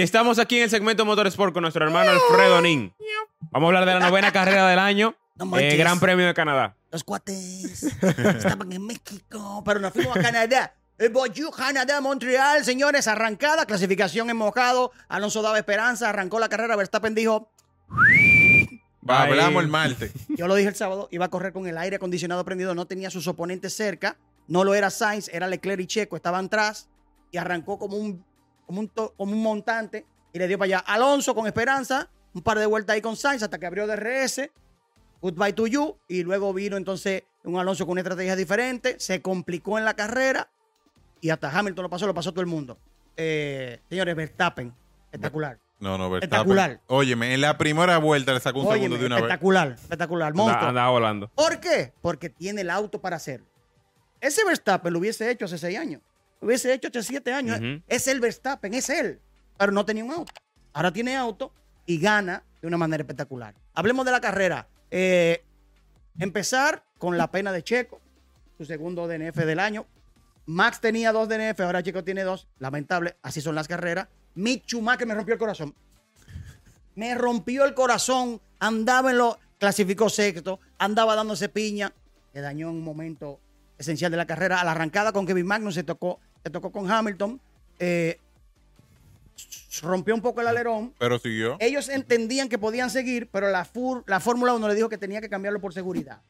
Y estamos aquí en el segmento Motorsport con nuestro hermano Alfredo Nin. Vamos a hablar de la novena carrera del año, No eh. Gran Premio de Canadá. Los cuates estaban en México, pero nos fuimos a Canadá. Eh, Bonjour, Canadá, Montreal, señores, arrancada, clasificación en mojado. Alonso daba esperanza, arrancó la carrera. Verstappen dijo, Bye. Hablamos el martes. yo lo dije el sábado, iba a correr con el aire acondicionado prendido, no tenía sus oponentes cerca, no lo era Sainz, era Leclerc y Checo, estaban atrás y arrancó como un, como un, to- como un montante y le dio para allá. Alonso con esperanza, un par de vueltas ahí con Sainz hasta que abrió DRS, goodbye to you, y luego vino entonces un Alonso con una estrategia diferente, se complicó en la carrera y hasta Hamilton lo pasó, lo pasó todo el mundo. Eh, señores, Verstappen, espectacular. No, no, Verstappen. Espectacular. Óyeme, en la primera vuelta le sacó un Óyeme, segundo de una vez. espectacular, espectacular, monstruo. Anda- Andaba volando. ¿Por qué? Porque tiene el auto para hacerlo. Ese Verstappen lo hubiese hecho hace seis años. Hubiese hecho hace siete años. Es el Verstappen, es él. Pero no tenía un auto. Ahora tiene auto y gana de una manera espectacular. Hablemos de la carrera. Eh, empezar con la pena de Checo, su segundo DNF del año. Max tenía dos DNF, ahora Checo tiene dos. Lamentable, así son las carreras. Mick Schumacher me rompió el corazón. Me rompió el corazón. Andaba en lo. Clasificó sexto. Andaba dándose piña. Le dañó en un momento esencial de la carrera. A la arrancada con Kevin Magnus se tocó, se tocó con Hamilton. Eh, rompió un poco el alerón. Pero siguió. Ellos entendían que podían seguir, pero la, fur- la Fórmula 1 le dijo que tenía que cambiarlo por seguridad.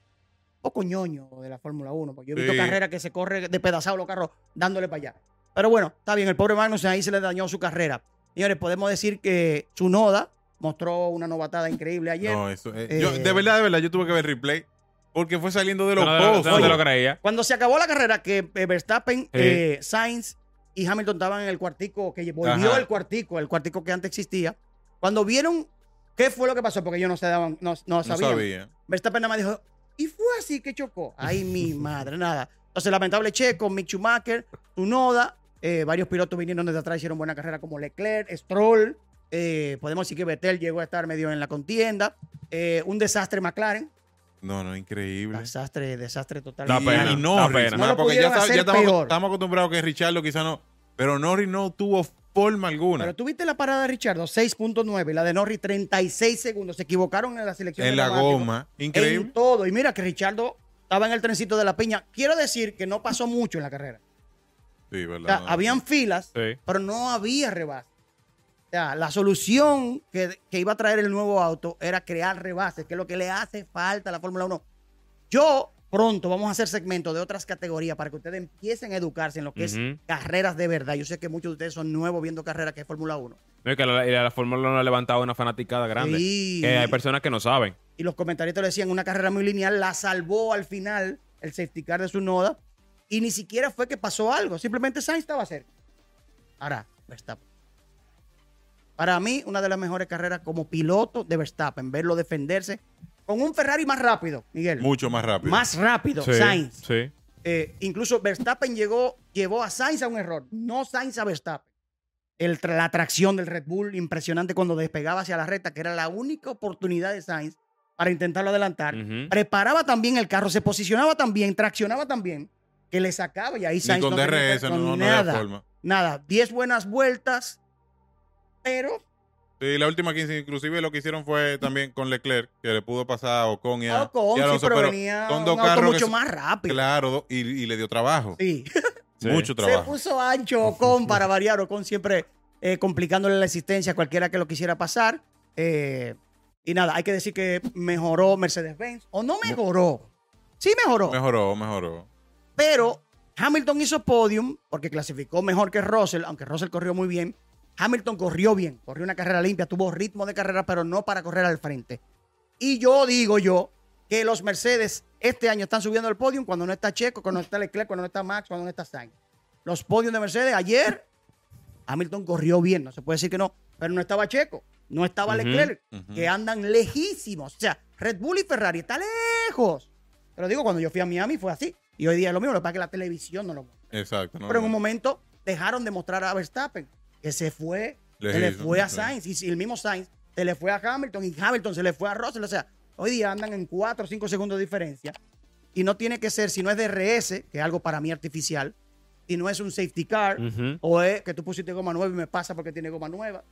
Un poco ñoño de la Fórmula 1, porque yo he visto Sí. carreras que se corre despedazado los carros dándole para allá. Pero bueno, está bien, el pobre Magnus ahí se le dañó su carrera. Señores, podemos decir que Tsunoda mostró una novatada increíble ayer. No, eso. eh, yo, Eh, de verdad, de verdad, yo tuve que ver replay. Porque fue saliendo de los No, no, posts. no te lo creía. Cuando se acabó la carrera, que eh, Verstappen, eh, Sainz y Hamilton estaban en el cuartico, que volvió Ajá. el cuartico, el cuartico que antes existía. Cuando vieron qué fue lo que pasó, porque ellos no se daban, no, no No sabían. sabía. Verstappen nada más dijo, y fue así que chocó. Ay, mi madre, nada. Entonces, lamentable Checo, Mick Schumacher, Tunoda, eh, varios pilotos vinieron desde atrás, hicieron buena carrera como Leclerc, Stroll. eh, podemos decir que Vettel llegó a estar medio en la contienda. eh, un desastre McLaren. No, no, increíble. Desastre, desastre total. Da y, pena, y da Norris, pena. No lo porque ya, hacer estamos, peor. estamos acostumbrados que Richardo quizá no. Pero Norris no tuvo forma alguna. Pero tú viste la parada de Richardo, 6.9, y la de Norris, 36 segundos. Se equivocaron en la selección. en de la goma. Increíble. En todo. Y mira que Richardo estaba en el trencito de la piña. Quiero decir que no pasó mucho en la carrera. Sí, O verdad. sea, no, habían filas, Sí. pero no había rebase. Sea, la solución que, que iba a traer el nuevo auto era crear rebases, que es lo que le hace falta a la Fórmula 1. Yo pronto vamos a hacer segmentos de otras categorías para que ustedes empiecen a educarse en lo que es carreras de verdad. Yo sé que muchos de ustedes son nuevos viendo carreras que es Fórmula 1. No, es que la, la, la Fórmula 1 ha levantado una fanaticada grande. Sí. Que hay personas que no saben. y los comentaristas decían una carrera muy lineal, la salvó al final el safety car de su noda y ni siquiera fue que pasó algo, simplemente Sainz estaba cerca. Ahora, Verstappen. Para mí, una de las mejores carreras como piloto de Verstappen, verlo defenderse con un Ferrari más rápido, Miguel. Mucho más rápido. Más rápido, Sí, Sainz. Sí. Eh, incluso Verstappen llegó, llevó a Sainz a un error, no Sainz a Verstappen. El la tracción del Red Bull, impresionante cuando despegaba hacia la recta, que era la única oportunidad de Sainz para intentarlo adelantar. Preparaba también el carro, se posicionaba también, traccionaba también, que le sacaba y ahí Ni Sainz con no DRS, no, con no, nada, forma. nada. Diez buenas vueltas, pero Sí, la última 15, inclusive lo que hicieron fue también con Leclerc, que le pudo pasar a Ocon y a, Ocon, y a sí, Alonso, pero pero venía son un dos auto carros que mucho se- más rápido. Claro, y, y le dio trabajo. Sí. Sí. Mucho Se trabajo. puso ancho Ocon para variar. Ocon siempre eh, complicándole la existencia a cualquiera que lo quisiera pasar. Eh, y nada, hay que decir que mejoró Mercedes-Benz. O no mejoró. Sí mejoró. Mejoró, mejoró. Pero Hamilton hizo podium porque clasificó mejor que Russell, aunque Russell corrió muy bien. Hamilton corrió bien, corrió una carrera limpia, tuvo ritmo de carrera, pero no para correr al frente. Y yo digo yo que los Mercedes este año están subiendo el podium cuando no está Checo, cuando no está Leclerc, cuando no está Max, cuando no está Sainz. Los podios de Mercedes ayer, Hamilton corrió bien, no se puede decir que no, pero no estaba Checo, no estaba Leclerc, que andan lejísimos. O sea, Red Bull y Ferrari está lejos. Pero digo, cuando yo fui a Miami fue así. Y hoy día es lo mismo, lo que pasa es que la televisión no lo muestra. Exacto. no, Pero en un momento dejaron de mostrar a Verstappen, que se fue, se le fue a. Sainz, y si el mismo Sainz se le fue a Hamilton, y Hamilton se le fue a Russell. O sea, hoy día andan en 4 o 5 segundos de diferencia. Y no tiene que ser, si no es DRS, que es algo para mí artificial, y no es un safety car, Ujú. o es que tú pusiste goma nueva y me pasa porque tiene goma nueva.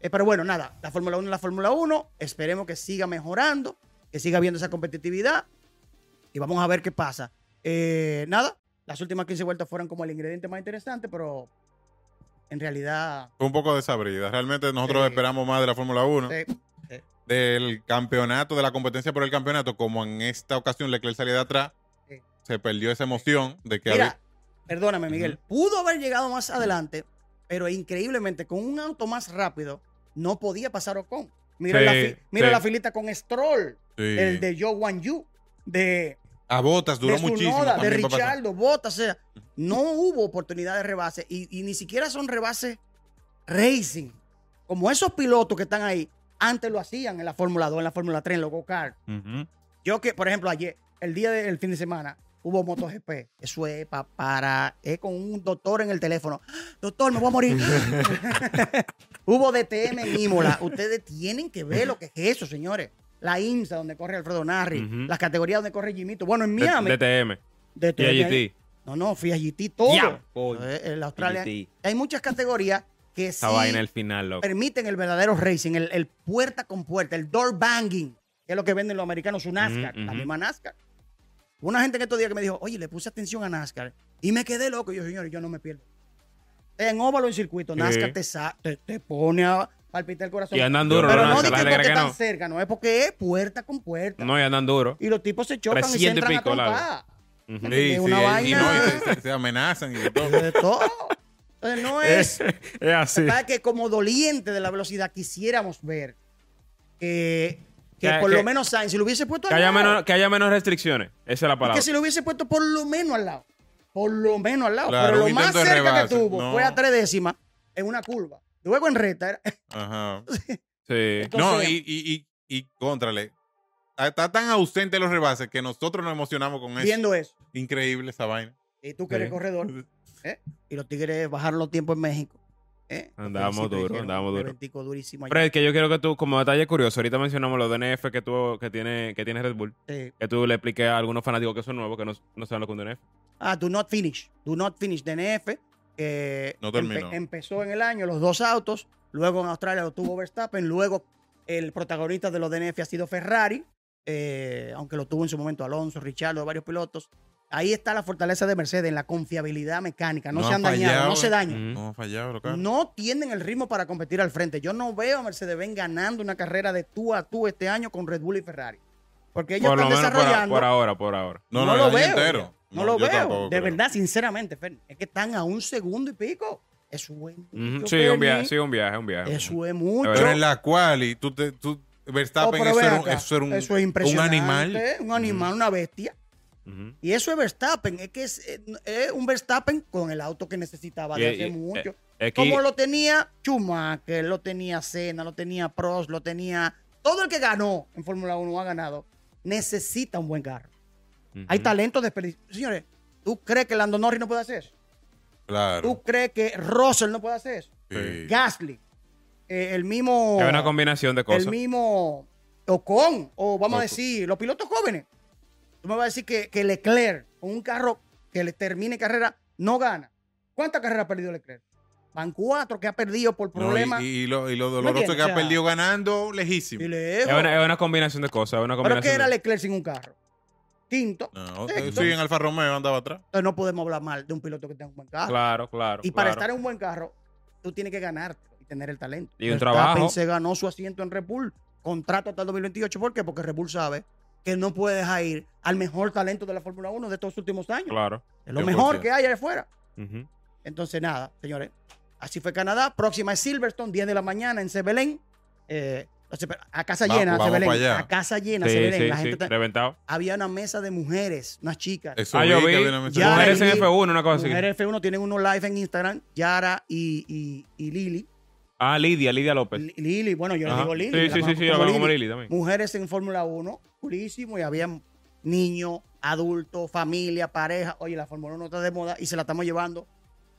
Eh, pero bueno, nada, la Fórmula 1 es la Fórmula 1. Esperemos que siga mejorando, que siga habiendo esa competitividad y vamos a ver qué pasa. Eh, nada, las últimas 15 vueltas fueron como el ingrediente más interesante, pero en realidad Fue un poco desabrida. Realmente nosotros Sí. esperamos más de la Fórmula 1. eh, Del campeonato, de la competencia por el campeonato, como en esta ocasión Leclerc salía de atrás, Sí. se perdió esa emoción de que Mira, había- perdóname, Miguel. Pudo haber llegado más adelante, pero increíblemente con un auto más rápido no podía pasar Ocon. Mira, Sí, la, fi- mira sí. la filita con Stroll, Sí. el de Joe Wan Yu, de, a Botas duró de muchísimo. De. Richardo, Bottas. O sea, no hubo oportunidad de rebase y, y ni siquiera son rebases racing. Como esos pilotos que están ahí, antes lo hacían en la Fórmula 2, en la Fórmula 3, en los go-kart. Yo que, por ejemplo, ayer, el día del fin de semana, hubo MotoGP. Eso es pa- para, es con un doctor en el teléfono. Doctor, me voy a morir. hubo DTM en Imola. Ustedes tienen que ver lo que es eso, señores. La IMSA, donde corre Alfredo Narri. Ujú. Las categorías donde corre Jimito. Bueno, en Miami. DTM. DTM. Y AGT. No, no, fui a GT todo. Ya, coño. Eh, En la Australia. Hay muchas categorías que Esa sí vaina el final, loco. permiten el verdadero racing, el, el puerta con puerta, el door banging, que es lo que venden los americanos, su NASCAR, Ujú, la ujú. misma NASCAR. Una gente en estos días que me dijo, oye, le puse atención a NASCAR y me quedé loco. Y yo, señores, yo no me pierdo. En óvalo en circuito, Sí. NASCAR te, sa- te, te pone a palpitar el corazón. Y andan duro, Pero ¿no? no Esa dice la gente porque cree que están no. cerca, no es porque es puerta con puerta. No, y andan duro. Y los tipos se chocan y se 300 y entran a pico. Sí. Sí, Es sí, una y- vaina. no, y se, amenazan y de todo. De todo. Entonces no es... Es así. ¿Verdad? que como doliente de la velocidad quisiéramos ver que, que Que- por que- lo menos Sainz, si lo hubiese puesto Que al haya, lado, menos, que haya menos restricciones. Esa es la es palabra. que si lo hubiese puesto por lo menos al lado, por lo menos al lado, Claro, pero lo más intento de cerca rebase, que tuvo no. fue a tres décimas en una curva. Luego en recta, era- Ajá. Sí. Entonces- No, y, y, y, y contrale. Está tan ausente los rebases que nosotros nos emocionamos con eso. viendo eso. Increíble esa vaina. Y tú que eres Sí. corredor, ¿eh? y los tigres bajaron los tiempos en México. ¿eh? Andábamos duro, andábamos duro. durísimo allá. Fred, que yo quiero que tú, como detalle curioso, ahorita mencionamos los DNF que, tuvo, que, tiene, que tiene Red Bull. Sí. Que tú le expliques a algunos fanáticos que son nuevos, que no, no saben lo que es un DNF. Ah, do not finish. Do not finish DNF. Que No terminó. empezó en el año los dos autos. Luego en Australia lo tuvo Verstappen. Luego el protagonista de los DNF ha sido Ferrari. eh, aunque lo tuvo en su momento Alonso, Richardo, varios pilotos. Ahí está la fortaleza de Mercedes en la confiabilidad mecánica. No, No se ha han dañado, no se dañan. Ujú. No ha fallado, los carros. No tienen el ritmo para competir al frente. Yo no veo a Mercedes-Benz ganando una carrera de tú a tú este año con Red Bull y Ferrari. Porque ellos Por están por, desarrollando. por ahora, por ahora. No, No, no, el lo veo. entero. No, lo veo. tampoco de creo. verdad, sinceramente, Fer, es que están a un segundo y pico. Eso es mucho, Sí, un viaje, sí, un viaje, un viaje. Eso es mucho. Pero en la cual, y tú, te, tú Oh, Verstappen, pero eso, ven era, un- acá, eso era un, eso es un impresionante, animal. Un animal, una bestia. Y eso es Verstappen. Es que es, es un Verstappen con el auto que necesitaba de hace y- mucho. eh, Como lo tenía Schumacher, lo tenía Senna, lo tenía Prost, lo tenía. Todo el que ganó en Fórmula 1 ha ganado. Necesita un buen carro. Hay talento desperdiciado. Señores, ¿tú crees que Lando Norris no puede hacer eso? Claro. ¿Tú crees que Russell no puede hacer eso? Sí. Gasly, eh, el mismo. Es una combinación de cosas. El mismo Ocon, o vamos a decir, los pilotos jóvenes. Tú me vas a decir que, que Leclerc, con un carro que le termine carrera, no gana. ¿Cuántas carreras ha perdido Leclerc? Van cuatro que ha perdido por No, problemas. y, y lo, y lo ¿Me doloroso que ha perdido ganando lejísimo. y lejos. Es una, es una combinación de cosas. Una Pero ¿qué era Leclerc sin un carro? Quinto. No, Sexto. sí, en Alfa Romeo andaba atrás. Entonces no podemos hablar mal de un piloto que tenga un buen carro. Claro, claro. y para claro. estar en un buen carro, tú tienes que ganarte y tener el talento. Y un Verstappen trabajo. se ganó su asiento en Red Bull, contrato hasta el 2028. ¿Por qué? Porque Red Bull sabe que no puede dejar ir al mejor talento de la Fórmula 1 de estos últimos años. Claro. Es lo 100%. mejor que hay allá afuera. Entonces, nada, señores. Así fue Canadá. Próxima es Silverstone, 10 de la mañana en Sebelén. Eh, a casa Va- llena, pa' allá. A casa llena, Sí, Sebelén. sí, La sí. gente está- Reventado. Había una mesa de mujeres, unas chicas. Eso Ah, yo vi Mujeres en y- F1, una cosa así. Mujeres F1 tienen unos live en Instagram, Yara y, y, y Lili. Ah, Lidia, Lidia López. Li- Lili, bueno, yo le digo Lili. Sí, sí, sí, sí, yo como lo como Lili también. Mujeres en Fórmula 1, purísimo, y había niños, adultos, familia, pareja. Oye, la Fórmula 1 está de moda y se la estamos llevando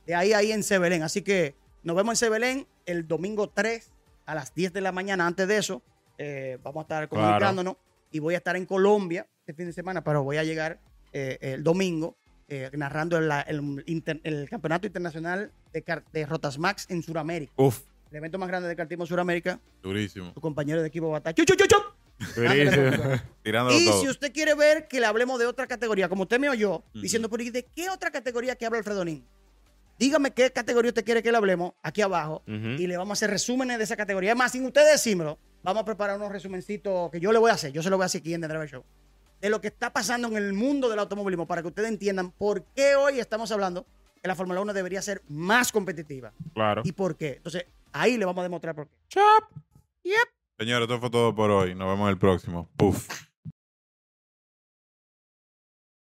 de ahí a ahí en Sebelén. Así que nos vemos en Sebelén el domingo 3 a las 10 de la mañana. Antes de eso, eh, vamos a estar comunicándonos y voy a estar en Colombia este fin de semana, pero voy a llegar eh, el domingo. eh, narrando el, el inter- el Campeonato Internacional de, de Rotas Max en Sudamérica. Uf. El evento más grande de kartismo Sudamérica. Durísimo. Tu compañero de equipo va a estar. ¡Chu, chu, chu, chu! Tirándolo Y todo. si usted quiere ver que le hablemos de otra categoría, como usted me oyó, Ujú. diciendo, pero ¿y de qué otra categoría que habla Alfredo Nin? Dígame qué categoría usted quiere que le hablemos aquí abajo y le vamos a hacer resúmenes de esa categoría. Es más, sin usted decírmelo, vamos a preparar unos resumencitos que yo le voy a hacer. Yo se lo voy a hacer aquí en The Driver Show. De lo que está pasando en el mundo del automovilismo para que ustedes entiendan por qué hoy estamos hablando que la Fórmula 1 debería ser más competitiva. Claro. ¿Y por qué? Entonces, ahí le vamos a demostrar por qué. Chop. Señores, esto fue todo por hoy. Nos vemos en el próximo. Puf.